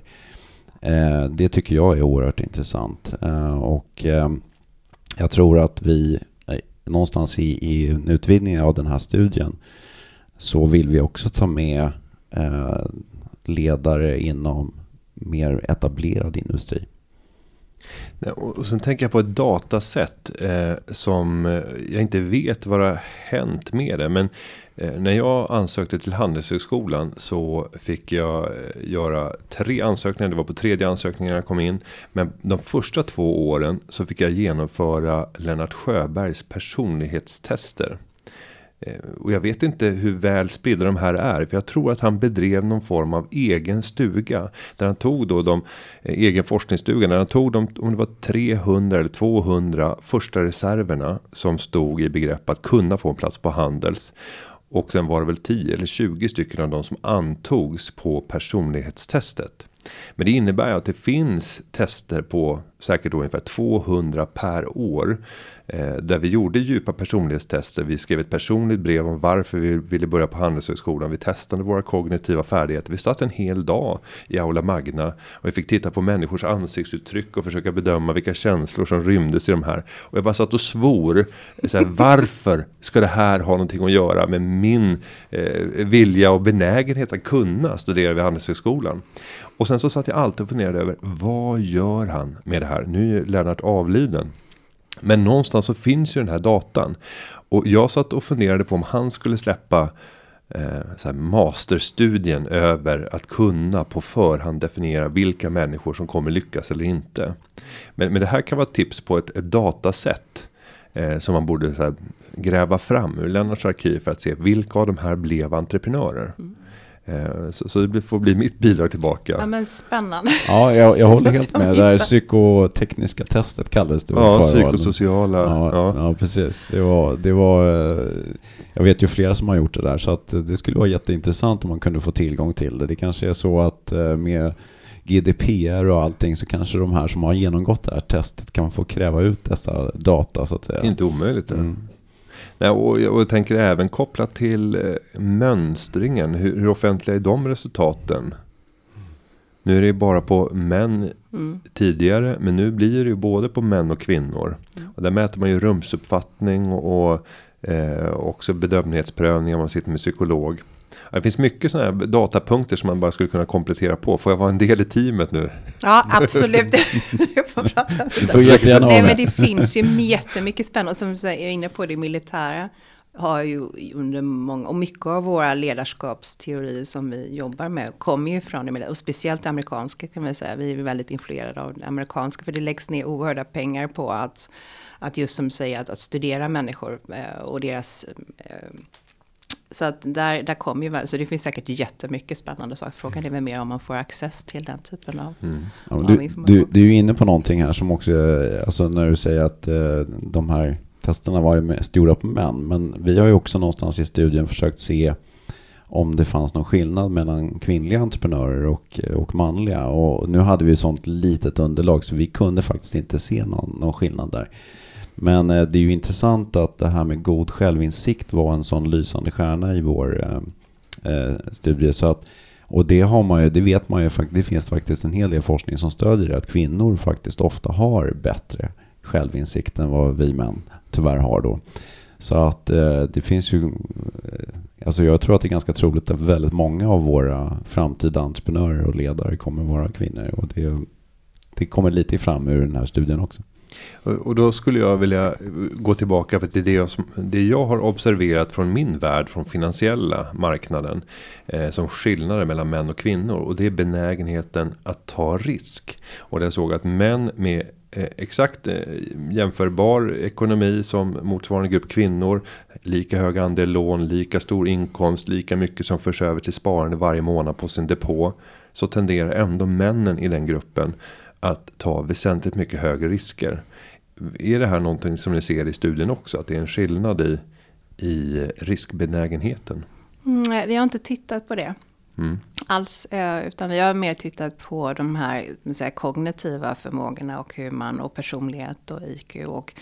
Eh, det tycker jag är oerhört intressant. Eh, och jag tror att vi någonstans i, i utvidgningen av den här studien så vill vi också ta med eh, ledare inom mer etablerad industri. Och sen tänker jag på ett datasätt eh, som eh, jag inte vet vad det har hänt med det. Men eh, när jag ansökte till Handelshögskolan så fick jag eh, göra tre ansökningar. Det var på tredje ansökningen jag kom in. Men de första två åren så fick jag genomföra Lennart Sjöbergs personlighetstester. Eh, och jag vet inte hur väl spridda de här är. För jag tror att han bedrev någon form av egen stuga. Där han tog då de, eh, egen forskningsstuga. Där han tog de, om det var 300 eller 200 första reserverna. Som stod i begrepp att kunna få en plats på Handels. Och sen var det väl 10 eller 20 stycken av de som antogs på personlighetstestet. Men det innebär att det finns tester på säkert då ungefär 200 per år. Eh, där vi gjorde djupa personlighetstester. Vi skrev ett personligt brev om varför vi ville börja på Handelshögskolan. Vi testade våra kognitiva färdigheter. Vi satt en hel dag i Aula Magna. Och vi fick titta på människors ansiktsuttryck och försöka bedöma vilka känslor som rymdes i de här. Och jag bara satt och svor. Såhär, varför ska det här ha någonting att göra med min eh, vilja och benägenhet att kunna studera vid Handelshögskolan? Och sen så satt jag alltid och funderade över vad gör han med det här? Nu är ju Lennart avliden. Men någonstans så finns ju den här datan. Och jag satt och funderade på om han skulle släppa eh, så masterstudien över att kunna på förhand definiera vilka människor som kommer lyckas eller inte. Men, men det här kan vara ett tips på ett, ett datasätt. Eh, som man borde här, gräva fram ur Lennarts arkiv för att se vilka av de här blev entreprenörer. Mm. Eh, så, så, det får bli mitt bidrag tillbaka. Ja men spännande. Ja, jag, jag håller helt med. Det här psykotekniska testet kallades det. Ja, psykosociala. Ja, ja. ja, precis. Det var, det var, eh, jag vet ju flera som har gjort det där. Så att det skulle vara jätteintressant om man kunde få tillgång till det. Det kanske är så att eh, med GDPR och allting så kanske de här som har genomgått det här testet kan få kräva ut dessa data så att säga. Inte omöjligt. Mm. Nej, och, jag, och jag tänker även kopplat till eh, mönstringen. Hur, hur offentliga är de resultaten? Nu är det bara på män mm. tidigare. Men nu blir det ju både på män och kvinnor. Mm. Och där mäter man ju rumsuppfattning och eh, också bedömningsprövningar. Man sitter med psykolog. Det finns mycket sådana här datapunkter som man bara skulle kunna komplettera på. Får jag vara en del i teamet nu? Ja, absolut. jag får prata du får jättegärna Nej, men det finns ju jättemycket spännande. Som jag är inne på det militära har ju under många, och mycket av våra ledarskapsteorier som vi jobbar med kommer ju från det, och speciellt det amerikanska kan man säga. Vi är väldigt influerade av det amerikanska, för det läggs ner oerhörda pengar på att, att just som du säger, att, att studera människor eh, och deras eh, så att där, där kommer ju, så det finns säkert jättemycket spännande saker. Frågan är väl mer om man får access till den typen av, mm. ja, av du, information. Du, du är ju inne på någonting här som också, alltså när du säger att eh, de här testerna var ju stora på män. Men vi har ju också någonstans i studien försökt se om det fanns någon skillnad mellan kvinnliga entreprenörer och, och manliga. Och nu hade vi sånt litet underlag så vi kunde faktiskt inte se någon, någon skillnad där. Men eh, det är ju intressant att det här med god självinsikt var en sån lysande stjärna i vår eh, eh studie. Så att, och det, har man ju, det vet man ju, det finns faktiskt en hel del forskning som stödjer det, att kvinnor faktiskt ofta har bättre självinsikt än vad vi män tyvärr har då. Så att eh, det finns ju, eh, alltså jag tror att det är ganska troligt att väldigt många av våra framtida entreprenörer och ledare kommer vara kvinnor. Och det, det kommer lite fram ur den här studien också. Och då skulle jag vilja gå tillbaka till det jag, det jag har observerat från min värld, från finansiella marknaden. Eh, som skillnader mellan män och kvinnor. Och det är benägenheten att ta risk. Och jag såg att män med eh, exakt eh, jämförbar ekonomi som motsvarande grupp kvinnor. Lika hög andel lån, lika stor inkomst, lika mycket som förs över till sparande varje månad på sin depå. Så tenderar ändå männen i den gruppen att ta väsentligt mycket högre risker. Är det här någonting som ni ser i studien också? Att det är en skillnad i, i riskbenägenheten? Mm, vi har inte tittat på det. Mm. Alls, eh, utan vi har mer tittat på de här säga, kognitiva förmågorna och hur man och personlighet och IQ. Och,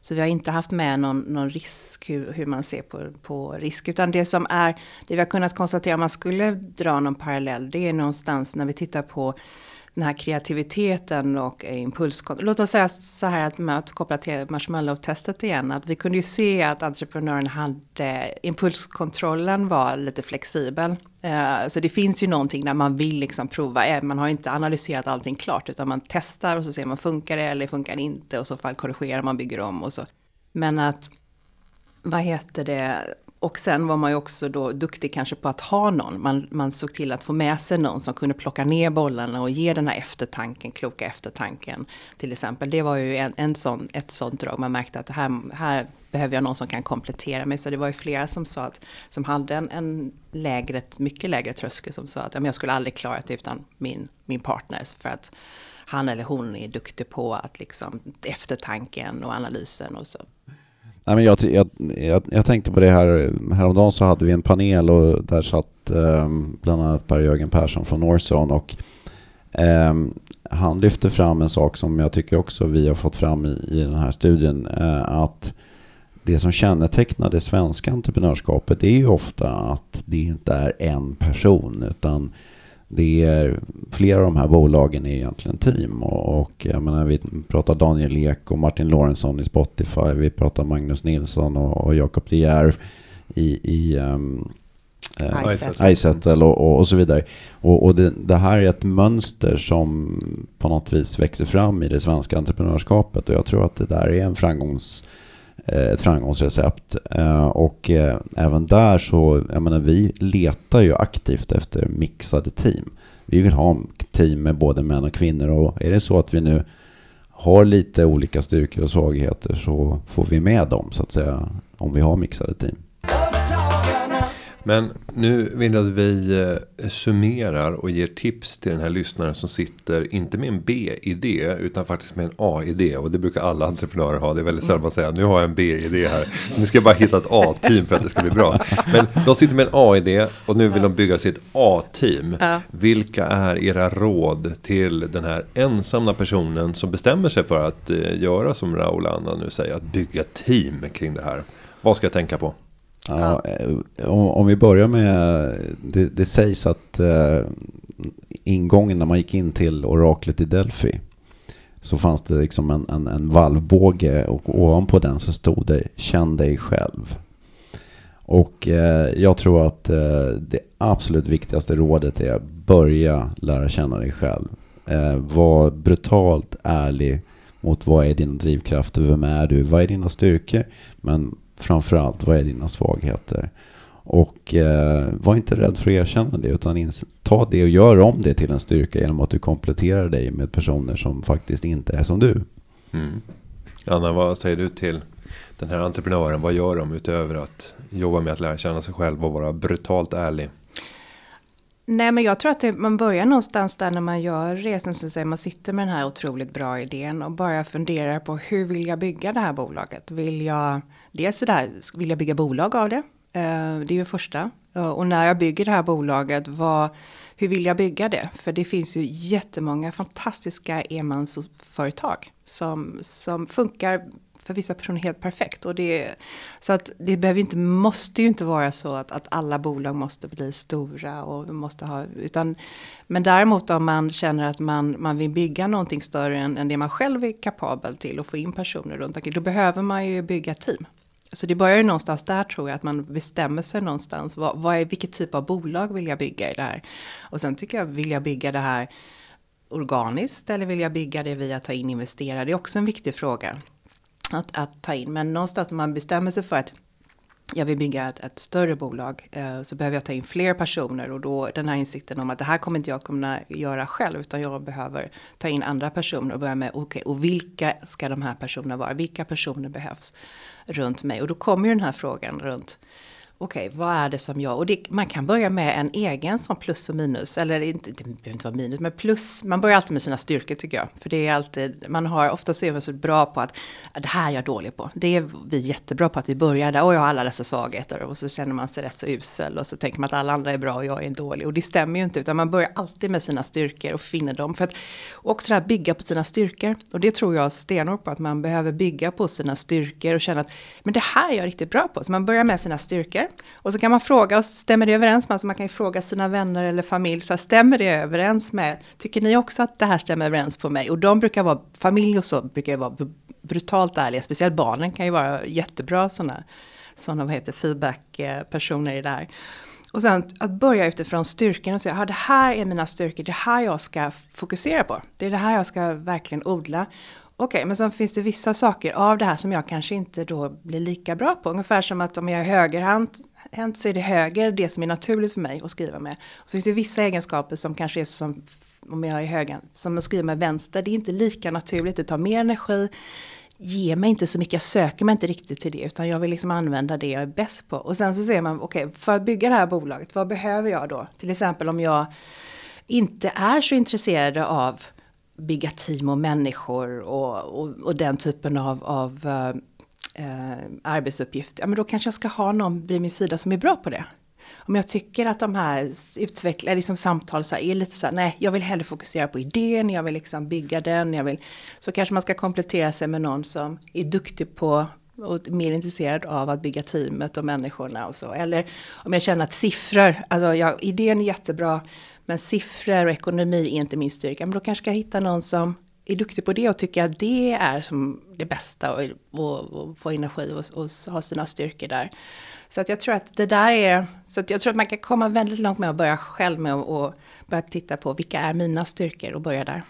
så vi har inte haft med någon, någon risk, hur, hur, man ser på, på risk. Utan det som är, det vi har kunnat konstatera om man skulle dra någon parallell, det är någonstans när vi tittar på den här kreativiteten och eh, impulskontroll. Låt oss säga så här att med att koppla till marshmallow-testet igen. Att vi kunde ju se att entreprenören hade, impulskontrollen var lite flexibel. Eh, så det finns ju någonting där man vill liksom prova, eh, man har inte analyserat allting klart utan man testar och så ser man funkar det eller funkar det inte och så fall korrigerar man, bygger om och så. Men att, vad heter det, och sen var man ju också då duktig kanske på att ha någon. Man, man såg till att få med sig någon som kunde plocka ner bollarna och ge den här eftertanken, kloka eftertanken. Till exempel. Det var ju en, en sån, ett sånt drag. Man märkte att här, här behöver jag någon som kan komplettera mig. Så det var ju flera som sa att, som hade en, en lägre, mycket lägre tröskel som sa att ja, jag skulle aldrig klara det utan min, min partner. För att han eller hon är duktig på att liksom eftertanken och analysen och så. Nej, men jag, jag, jag, jag, tänkte på det här, häromdagen så hade vi en panel och där satt eh, bland annat Per-Jörgen Persson från Norson och eh, han lyfte fram en sak som jag tycker också vi har fått fram i, i den här studien. Eh, att det som kännetecknar det svenska entreprenörskapet är ju ofta att det inte är en person utan det är, flera av de här bolagen är egentligen team. Och, och jag menar, vi pratar Daniel Ek och Martin Lorentzon i Spotify. Vi pratar Magnus Nilsson och, och Jakob De Järv i, i um, uh, iSettle och, och, och, så vidare. Och, och det, det, här är ett mönster som på något vis växer fram i det svenska entreprenörskapet. Och jag tror att det där är en framgångs Eh, Eh, ett framgångsrecept. Eh, och eh, även där så, jag menar vi letar ju aktivt efter mixade team. Vi vill ha team med både män och kvinnor och är det så att vi nu har lite olika styrkor och svagheter så får vi med dem så att säga om vi har mixade team. Men nu vill jag att vi eh, summerar och ger tips till den här lyssnaren som sitter, inte med en B-idé, utan faktiskt med en A-idé. Och det brukar alla entreprenörer ha, det är väldigt sällan man säger, nu har jag en B-idé här. Så ni ska bara hitta ett A-team för att det ska bli bra. Men de sitter med en A-idé och nu vill de bygga sitt A-team. Vilka är era råd till den här ensamma personen som bestämmer sig för att eh, göra som Raoul Anna nu säger, att bygga team kring det här? Vad ska jag tänka på? Ja, eh, om, om vi börjar med, det, det sägs att eh, ingången när man gick in till oraklet i Delphi så fanns det liksom en, en, en valvbåge och ovanpå den så stod det känn dig själv. Och eh, jag tror att eh, det absolut viktigaste rådet är börja lära känna dig själv. Eh, var brutalt ärlig mot vad är dina drivkrafter, vem är du, vad är dina styrkor, men framförallt vad är dina svagheter. Och eh, var inte rädd för att erkänna det, utan ta det och gör om det till en styrka genom att du kompletterar dig med personer som faktiskt inte är som du. Mm. Anna, vad säger du till den här entreprenören? Vad gör de utöver att jobba med att lära känna sig själv och vara brutalt ärlig? Nej, men jag tror att det, man börjar någonstans där när man gör resan, så säger man sitter med den här otroligt bra idén och bara funderar på hur vill jag bygga det här bolaget? Vill jag, dels det där, vill jag bygga bolag av det? Eh, det är ju första. Eh, och när jag bygger det här bolaget, vad, hur vill jag bygga det? För det finns ju jättemånga fantastiska enmansföretag som, som funkar för vissa personer helt perfekt. Och det, så att det behöver inte, måste ju inte vara så att, att alla bolag måste bli stora och måste ha, utan, men däremot om man känner att man, man vill bygga någonting större än, än det man själv är kapabel till och få in personer runt omkring, då behöver man ju bygga team. Så det börjar ju någonstans där tror jag, att man bestämmer sig någonstans. Vad, vad är, vilket typ av bolag vill jag bygga i det här? Och sen tycker jag, vill jag bygga det här organiskt eller vill jag bygga det via att ta in investerare? Det är också en viktig fråga att, att ta in. Men någonstans när man bestämmer sig för att jag vill bygga ett, ett större bolag eh, så behöver jag ta in fler personer och då den här insikten om att det här kommer inte jag kunna göra själv utan jag behöver ta in andra personer och börja med okej okay, och vilka ska de här personerna vara? Vilka personer behövs runt mig? Och då kommer ju den här frågan runt okej, okay, vad är det som jag... Och det, man kan börja med en egen som plus och minus. Eller inte, det behöver inte vara minus, men plus. Man börjar alltid med sina styrkor tycker jag. För det är alltid, man har, ofta så är man så bra på att det här är jag dålig på. Det är vi jättebra på att vi börjar där, och jag har alla dessa svagheter. Och så känner man sig rätt så usel. Och så tänker man att alla andra är bra och jag är dålig. Och det stämmer ju inte, utan man börjar alltid med sina styrkor och finner dem. För att också det här bygga på sina styrkor. Och det tror jag stenhårt på, att man behöver bygga på sina styrkor och känna att men det här är jag riktigt bra på. Så man börjar med sina styrkor. Och så kan man fråga, och stämmer det överens med, alltså man kan ju fråga sina vänner eller familj, så här, stämmer det överens med, tycker ni också att det här stämmer överens på mig? Och de brukar vara, familj och så brukar ju vara brutalt ärliga, speciellt barnen kan ju vara jättebra sådana, sådana vad heter feedback-personer i det här. Och sen att börja utifrån styrkan och säga, ja, det här är mina styrkor, det här jag ska fokusera på. Det är det här jag ska verkligen odla. Okej, okay, men sen finns det vissa saker av det här som jag kanske inte då blir lika bra på. Ungefär som att om jag är högerhänt så är det höger det som är naturligt för mig att skriva med. så finns det vissa egenskaper som kanske är som om jag är höger, som att skriva med vänster. Det är inte lika naturligt, det tar mer energi. Ger mig inte så mycket, jag söker mig inte riktigt till det. Utan jag vill liksom använda det jag är bäst på. Och sen så ser man, okej, okay, för att bygga det här bolaget, vad behöver jag då? Till exempel om jag inte är så intresserad av bygga team och människor och, och, och den typen av, av eh, eh, arbetsuppgift, ja men då kanske jag ska ha någon vid min sida som är bra på det. Om jag tycker att de här utvecklar, liksom samtal så här, är lite så här, nej, jag vill hellre fokusera på idén, jag vill liksom bygga den, jag vill, så kanske man ska komplettera sig med någon som är duktig på och mer intresserad av att bygga teamet och människorna och så. Eller om jag känner att siffror, alltså jag, idén är jättebra, men siffror och ekonomi är inte min styrka, men då kanske jag hitta någon som är duktig på det och tycker att det är som det bästa och, och, och få energi och, och ha sina styrkor där. Så att jag tror att det där är, så att jag tror att man kan komma väldigt långt med att börja själv med att börja titta på vilka är mina styrkor och börja där.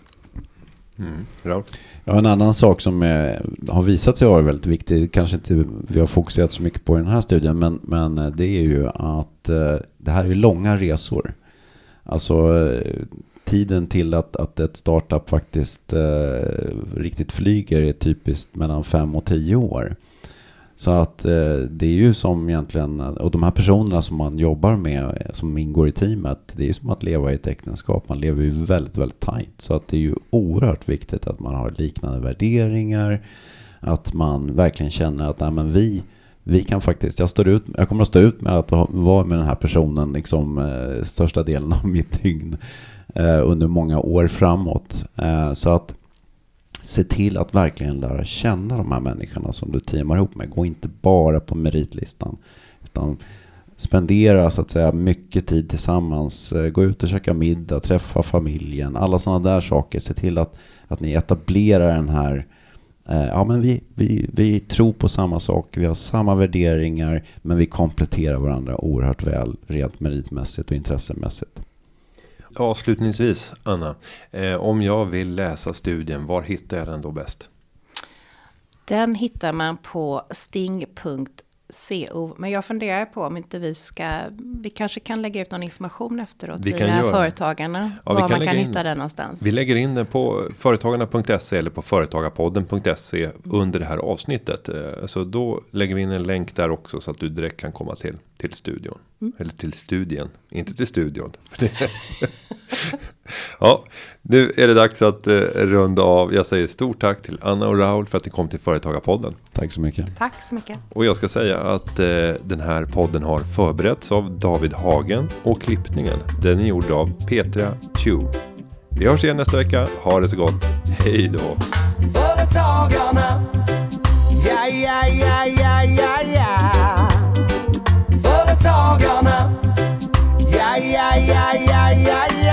Mm, ja, en annan sak som är, har visat sig vara väldigt viktig, kanske inte vi har fokuserat så mycket på i den här studien, men, men det är ju att eh, det här är långa resor. Alltså eh, tiden till att, att ett startup faktiskt eh, riktigt flyger är typiskt mellan fem och tio år. Så att eh, det är ju som egentligen, och de här personerna som man jobbar med, som ingår i teamet, det är ju som att leva i ett äktenskap. Man lever ju väldigt, väldigt tajt. Så att det är ju oerhört viktigt att man har liknande värderingar. Att man verkligen känner att nej, men vi, vi kan faktiskt, jag, står ut, jag kommer att stå ut med att vara med den här personen liksom, eh, största delen av mitt dygn. Eh, under många år framåt. Eh, så att se till att verkligen lära känna de här människorna som du teamar ihop med. Gå inte bara på meritlistan. Utan spendera så att säga mycket tid tillsammans. Eh, gå ut och käka middag, träffa familjen. Alla sådana där saker. Se till att, att ni etablerar den här eh, Ja men vi, vi, vi tror på samma sak, vi har samma värderingar men vi kompletterar varandra oerhört väl rent meritmässigt och intressemässigt. Avslutningsvis, Anna. Eh, om jag vill läsa studien, var hittar jag den då bäst? Den hittar man på sting.co. Men jag funderar på om inte vi ska, vi kanske kan lägga ut någon information efteråt Vi via göra. Företagarna. Ja, vi var kan man kan in- hitta den någonstans. Vi lägger in den på företagarna.se eller på företagarpodden.se under det här avsnittet. Eh, Så då lägger vi in en länk där också så att du direkt kan komma till, till studion. Eller till studien, inte till studion. ja, nu är det dags att eh, runda av. Jag säger stort tack till Anna och Raul för att ni kom till Företagarpodden. Tack så mycket. Tack så mycket. Och jag ska säga att eh, den här podden har förberetts av David Hagen och klippningen den är gjord av Petra Chu. Vi hörs igen nästa vecka. Ha det så gott. Hej då! Företagarna. Ja, ja, ja, ja, ja, ja. Företagarna. Ja, ja, ja, ja, ja, ja.